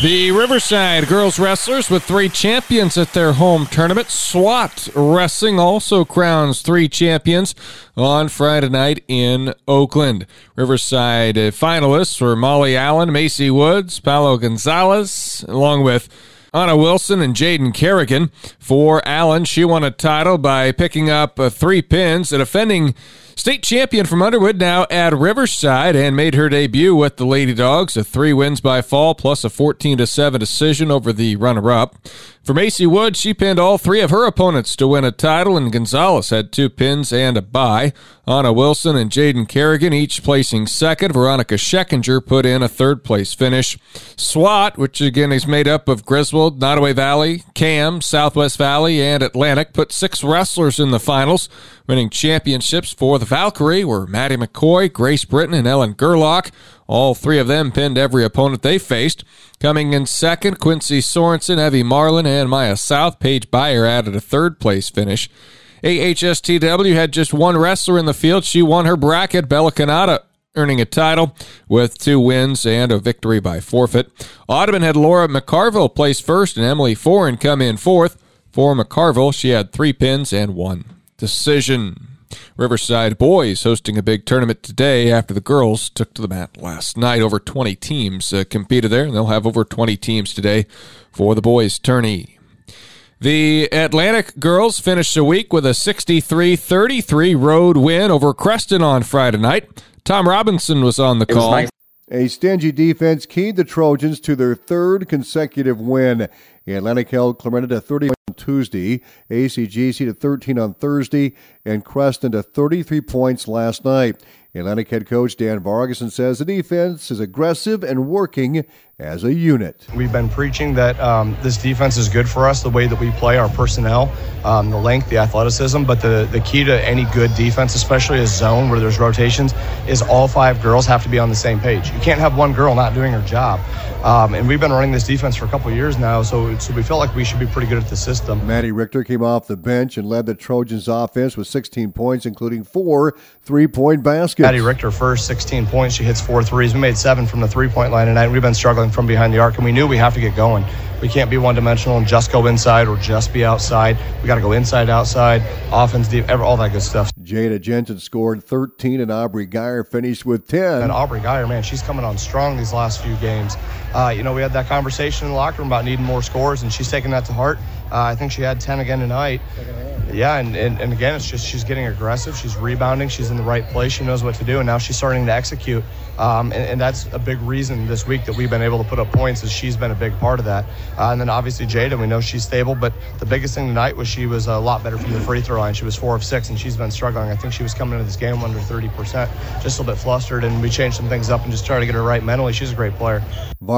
The Riverside girls wrestlers with three champions at their home tournament. SWAT Wrestling also crowns three champions on Friday night in Oakland. Riverside finalists were Molly Allen, Macy Woods, Paulo Gonzalez, along with Anna Wilson and Jaden Kerrigan. For Allen, she won a title by picking up uh, three pins. The defending state champion from Underwood now at Riverside and made her debut with the Lady Dogs. A three wins by fall plus a 14 to 7 decision over the runner up. For Macy Wood, she pinned all three of her opponents to win a title, and Gonzalez had two pins and a bye. Anna Wilson and Jaden Kerrigan each placing second. Veronica Scheckinger put in a third place finish. SWAT, which again is made up of Griswold, Nodaway Valley, Cam, Southwest Valley, and Atlantic, put six wrestlers in the finals. Winning championships for the Valkyrie were Maddie McCoy, Grace Britton, and Ellen Gerlach. All three of them pinned every opponent they faced. Coming in second, Quincy Sorensen, Evie Marlin, and Maya South. Paige Beyer added a third place finish. AHSTW had just one wrestler in the field. She won her bracket. Bella Canada earning a title with two wins and a victory by forfeit. Audubon had Laura McCarville place first and Emily Foran come in fourth. For McCarville, she had three pins and one decision. Riverside boys hosting a big tournament today after the girls took to the mat last night. Over 20 teams uh, competed there, and they'll have over 20 teams today for the boys' tourney. The Atlantic girls finished the week with a 63 33 road win over Creston on Friday night. Tom Robinson was on the call. Nice. A stingy defense keyed the Trojans to their third consecutive win. Atlantic held Clarinda to 30 on Tuesday, ACGC to 13 on Thursday, and Creston to 33 points last night. Atlantic head coach Dan Vargason says the defense is aggressive and working as a unit. We've been preaching that um, this defense is good for us, the way that we play, our personnel, um, the length, the athleticism. But the, the key to any good defense, especially a zone where there's rotations, is all five girls have to be on the same page. You can't have one girl not doing her job. Um, and we've been running this defense for a couple years now, so, so we felt like we should be pretty good at the system. Maddie Richter came off the bench and led the Trojans offense with 16 points, including four three point baskets. Maddie Richter first, 16 points. She hits four threes. We made seven from the three point line tonight. We've been struggling from behind the arc, and we knew we have to get going. We can't be one dimensional and just go inside or just be outside. We got to go inside, outside, offense, deep, all that good stuff. Jada Jensen scored 13, and Aubrey Geyer finished with 10. And Aubrey Geyer, man, she's coming on strong these last few games. Uh, you know, we had that conversation in the locker room about needing more scores, and she's taking that to heart. Uh, I think she had 10 again tonight. Yeah, and, and, and again, it's just she's getting aggressive. She's rebounding. She's in the right place. She knows what to do, and now she's starting to execute. Um, and, and, that's a big reason this week that we've been able to put up points is she's been a big part of that. Uh, and then obviously Jada, we know she's stable, but the biggest thing tonight was she was a lot better from the free throw line. She was four of six, and she's been struggling. I think she was coming into this game under 30%, just a little bit flustered, and we changed some things up and just tried to get her right mentally. She's a great player.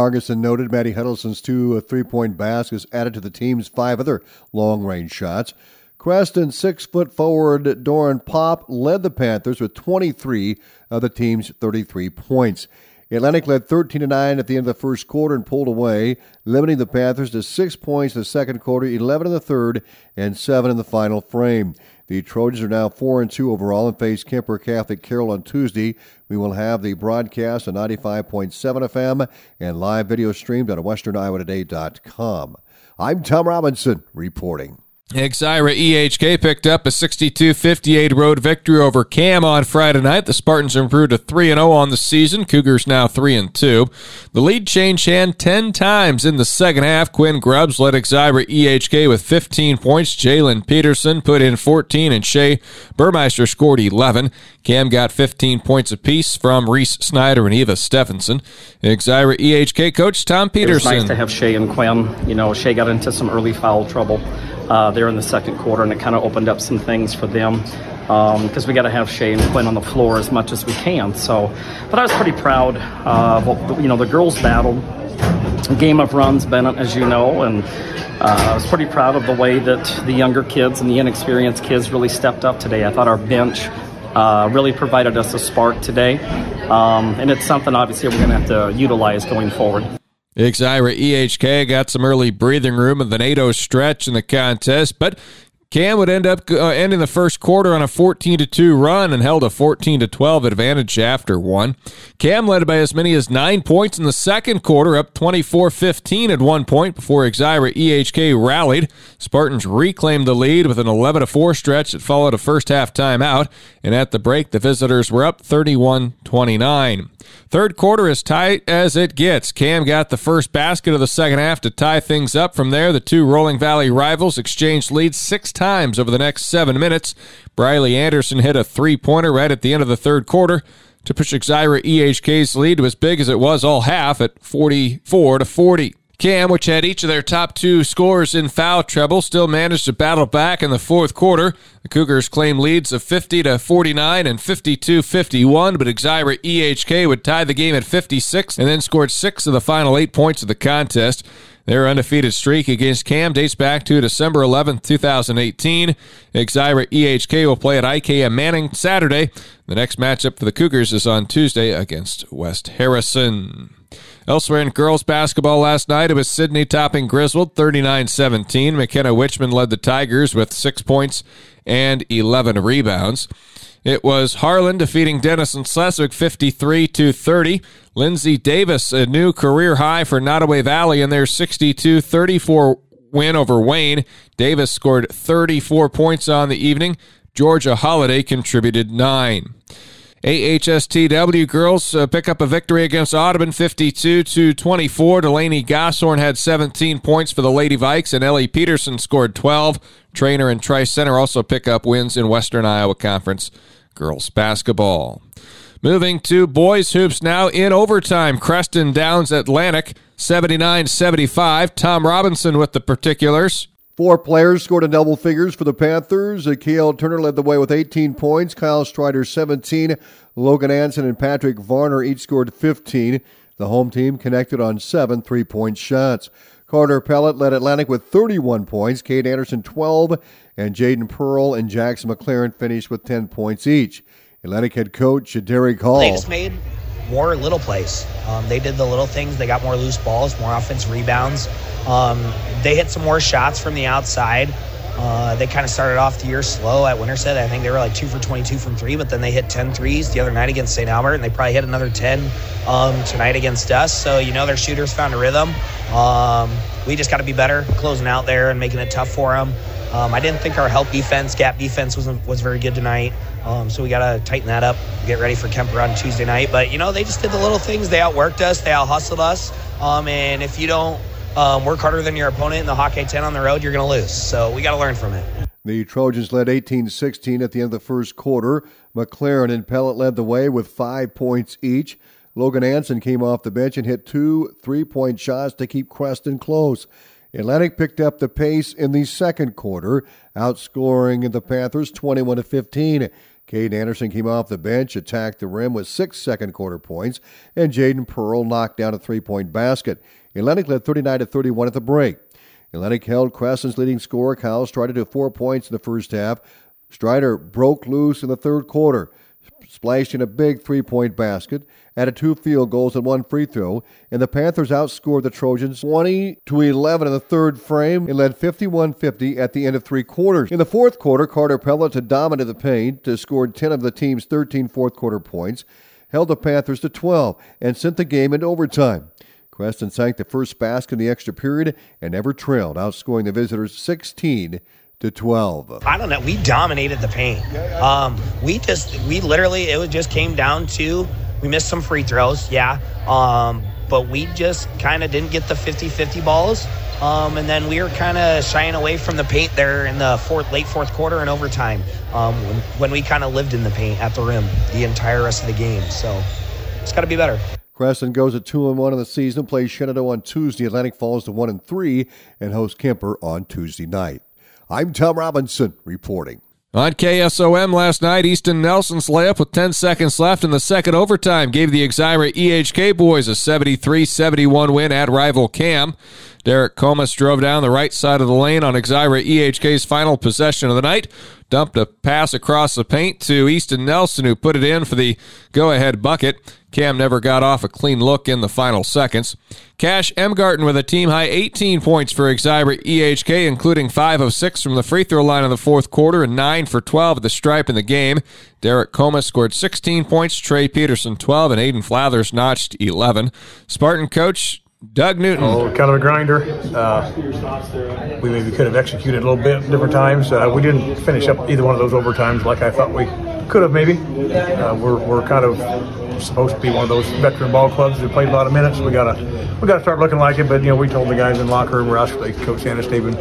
Vargas noted Maddie Huddleston's two uh, three-point baskets added to the team's five other long-range shots. Creston six foot forward Doran Pop led the Panthers with 23 of the team's 33 points. Atlantic led 13 to 9 at the end of the first quarter and pulled away, limiting the Panthers to six points in the second quarter, 11 in the third, and seven in the final frame. The Trojans are now 4 and 2 overall and face Kuemper Catholic Carroll on Tuesday. We will have the broadcast on 95.7 FM and live video streamed on westerniowatoday.com. I'm Tom Robinson reporting. Exira EHK picked up a 62-58 road victory over Cam on Friday night. The Spartans improved to 3-0 on the season. Cougars now 3-2. The lead changed hand 10 times in the second half. Quinn Grubbs led Exira EHK with 15 points. Jalen Peterson put in 14 and Shea Burmeister scored 11. Cam got 15 points apiece from Reese Snyder and Eva Stephenson. Exira EHK coach Tom Peterson. It was nice to have Shea and Quinn. You know, Shea got into some early foul trouble uh, there in the second quarter, and it kind of opened up some things for them because um, we got to have Shea and Quinn on the floor as much as we can. So, but I was pretty proud of what, you know the girls battled. Game of runs, Bennett, as you know, and uh, I was pretty proud of the way that the younger kids and the inexperienced kids really stepped up today. I thought our bench uh, really provided us a spark today, um, and it's something obviously we're going to have to utilize going forward. Exira EHK got some early breathing room in the NATO stretch in the contest, but Cam would end up uh, ending the first quarter on a 14 to 2 run and held a 14 to 12 advantage after one. Cam led by as many as nine points in the second quarter, up 24 15 at one point before Exira EHK rallied. Spartans reclaimed the lead with an 11 4 stretch that followed a first half timeout, and at the break, the visitors were up 31 29. Third quarter as tight as it gets. Cam got the first basket of the second half to tie things up. From there, the two Rolling Valley rivals exchanged leads six times over the next seven minutes. Briley Anderson hit a three pointer right at the end of the third quarter to push Exira EHK's lead to as big as it was all half at 44 to 40. Cam, which had each of their top two scorers in foul trouble, still managed to battle back in the fourth quarter. The Cougars claimed leads of 50 to 49 and 52 51, but Exira EHK would tie the game at 56 and then scored six of the final eight points of the contest. Their undefeated streak against Cam dates back to December 11, 2018. Exira EHK will play at IKM Manning Saturday. The next matchup for the Cougars is on Tuesday against West Harrison. Elsewhere in girls basketball last night, it was Sidney topping Griswold 39 17. McKenna Wichman led the Tigers with six points and 11 rebounds. It was Harlan defeating Denison Schleswig 53 to 30. Lindsay Davis, a new career high for Nodaway Valley in their 62 34 win over Wayne. Davis scored 34 points on the evening. Georgia Holiday contributed nine. AHSTW girls uh, pick up a victory against Audubon 52 to 24. Delaney Gosshorn had 17 points for the Lady Vikes, and Ellie Peterson scored 12. Treynor and Tri Center also pick up wins in Western Iowa Conference girls basketball. Moving to boys hoops now in overtime. Creston Downs Atlantic 79 75. Tom Robinson with the particulars. Four players scored in double figures for the Panthers. Kale Turner led the way with 18 points. Kyle Strider 17. Logan Anson and Patrick Varner each scored 15. The home team connected on seven three-point shots. Carter Pellet led Atlantic with 31 points. Cade Anderson 12, and Jaden Pearl and Jackson McLaren finished with 10 points each. Atlantic head coach Derek Hall. Made more little plays. Um, they did the little things. They got more loose balls, more offense rebounds. Um, they hit some more shots from the outside. Uh, they kind of started off the year slow at Winterset. I think they were like two for 22 from three, but then they hit 10 threes the other night against St. Albert, and they probably hit another 10 um, tonight against us. So, you know, their shooters found a rhythm. Um, we just got to be better closing out there and making it tough for them. Um, I didn't think our help defense, gap defense, was was very good tonight. Um, so we got to tighten that up, get ready for Kuemper on Tuesday night. But, you know, they just did the little things. They outworked us, they out hustled us. Um, and if you don't um, work harder than your opponent in the Hawkeye 10 on the road, you're going to lose. So we got to learn from it. The Trojans led 18 16 at the end of the first quarter. McLaren and Pellet led the way with five points each. Logan Anson came off the bench and hit two three point shots to keep Creston close. Atlantic picked up the pace in the second quarter, outscoring the Panthers 21 to 15. Cade Anderson came off the bench, attacked the rim with six second quarter points, and Jaden Pearl knocked down a three point basket. Atlantic led 39 to 31 at the break. Atlantic held Creston's leading scorer, Kyle Strider, to four points in the first half. Strider broke loose in the third quarter, splashed in a big three point basket, added two field goals and one free throw, and the Panthers outscored the Trojans 20 to 11 in the third frame and led 51 50 at the end of three quarters. In the fourth quarter, Carter Pellet dominated the paint, scored 10 of the team's 13 fourth quarter points, held the Panthers to 12, and sent the game into overtime. Creston sank the first basket in the extra period and never trailed, outscoring the visitors 16 to 12. I don't know. We dominated the paint. Um, we just, we literally, it just came down to we missed some free throws, yeah. Um, but we just kind of didn't get the 50 50 balls. Um, and then we were kind of shying away from the paint there in the fourth, late fourth quarter and overtime um, when, when we kind of lived in the paint at the rim the entire rest of the game. So it's got to be better. Creston goes at two and one in the season, plays Shenandoah on Tuesday. Atlantic falls to one and three, and hosts Kuemper on Tuesday night. I'm Tom Robinson reporting. On KSOM last night, Easton Nelson's layup with 10 seconds left in the second overtime gave the Exira EHK boys a 73 71 win at rival Cam. Derek Comas drove down the right side of the lane on Exira EHK's final possession of the night, dumped a pass across the paint to Easton Nelson, who put it in for the go ahead bucket. Cam never got off a clean look in the final seconds. Cash Emgarten with a team high 18 points for Exira EHK, including 5 of 6 from the free throw line in the fourth quarter and 9 for 12 at the stripe in the game. Derek Comas scored 16 points, Trey Peterson 12, and Aiden Flathers notched 11. Spartan coach Doug Newton. Oh, kind of a grinder. Uh, we maybe could have executed a little bit different times. Uh, we didn't finish up either one of those overtimes like I thought we could have maybe. Uh, we're, we're kind of supposed to be one of those veteran ball clubs that played a lot of minutes. We gotta we gotta start looking like it. But you know, we told the guys in the locker room, or us, like Coach Sanistaben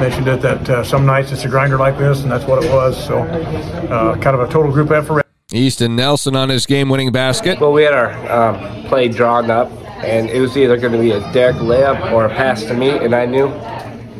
mentioned it, that uh, some nights it's a grinder like this, and that's what it was. So, uh, kind of a total group effort. Easton Nelson on his game-winning basket. Well, we had our um, play drawn up, and it was either going to be a Derek layup or a pass to me, and I knew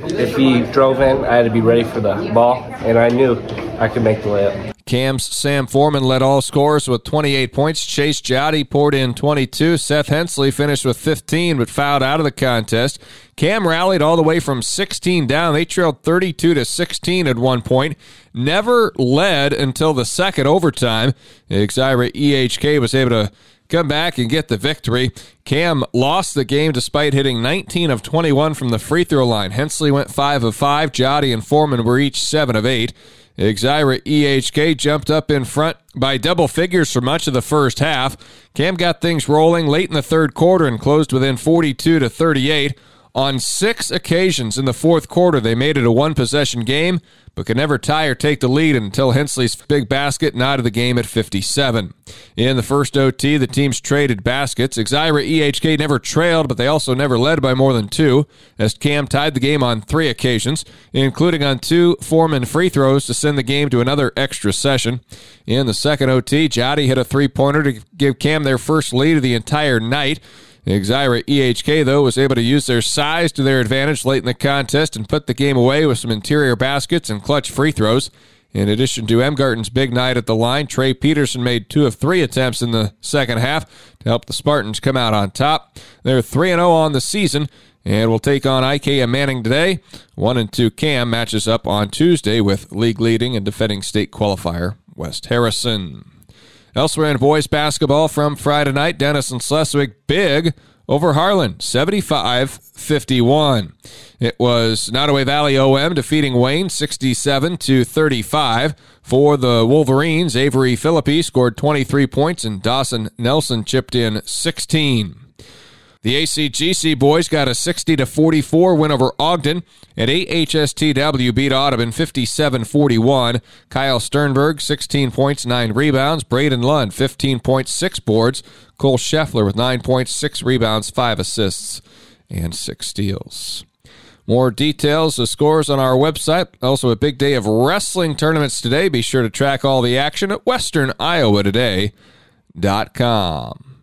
if he drove in, I had to be ready for the ball, and I knew I could make the layup. Cam's Sam Foreman led all scorers with 28 points. Chase Jotty poured in 22. Seth Hensley finished with 15 but fouled out of the contest. Cam rallied all the way from 16 down. They trailed 32 to 16 at one point. Never led until the second overtime. Exira EHK was able to come back and get the victory. Cam lost the game despite hitting 19 of 21 from the free throw line. Hensley went 5 of 5. Jotty and Foreman were each 7 of 8. Exira EHK jumped up in front by double figures for much of the first half. Cam got things rolling late in the third quarter and closed within 42 to 38. On six occasions in the fourth quarter, they made it a one possession game, but could never tie or take the lead until Hensley's big basket knotted the game at 57. In the first OT, the teams traded baskets. Exira EHK never trailed, but they also never led by more than two, as Cam tied the game on three occasions, including on two Foreman free throws to send the game to another extra session. In the second OT, Jotty hit a three pointer to give Cam their first lead of the entire night. Exira EHK, though, was able to use their size to their advantage late in the contest and put the game away with some interior baskets and clutch free throws. In addition to Emgarten's big night at the line, Trey Peterson made two of three attempts in the second half to help the Spartans come out on top. They're 3 0 on the season and will take on IKM Manning today. 1 and 2 Cam matches up on Tuesday with league leading and defending state qualifier West Harrison. Elsewhere in boys basketball from Friday night, Denison Schleswig big over Harlan, 75 51. It was Nodaway Valley OM defeating Wayne 67 to 35. For the Wolverines, Avery Philippi scored 23 points and Dawson Nelson chipped in 16. The ACGC boys got a 60 to 44 win over Ogden, and AHSTW beat Audubon 57-41. Kyle Sternberg 16 points, 9 rebounds. Braden Lund 15 points, 6 boards. Cole Scheffler with 9 points, 6 rebounds, 5 assists, and 6 steals. More details, the scores on our website. Also, a big day of wrestling tournaments today. Be sure to track all the action at westerniowatoday.com.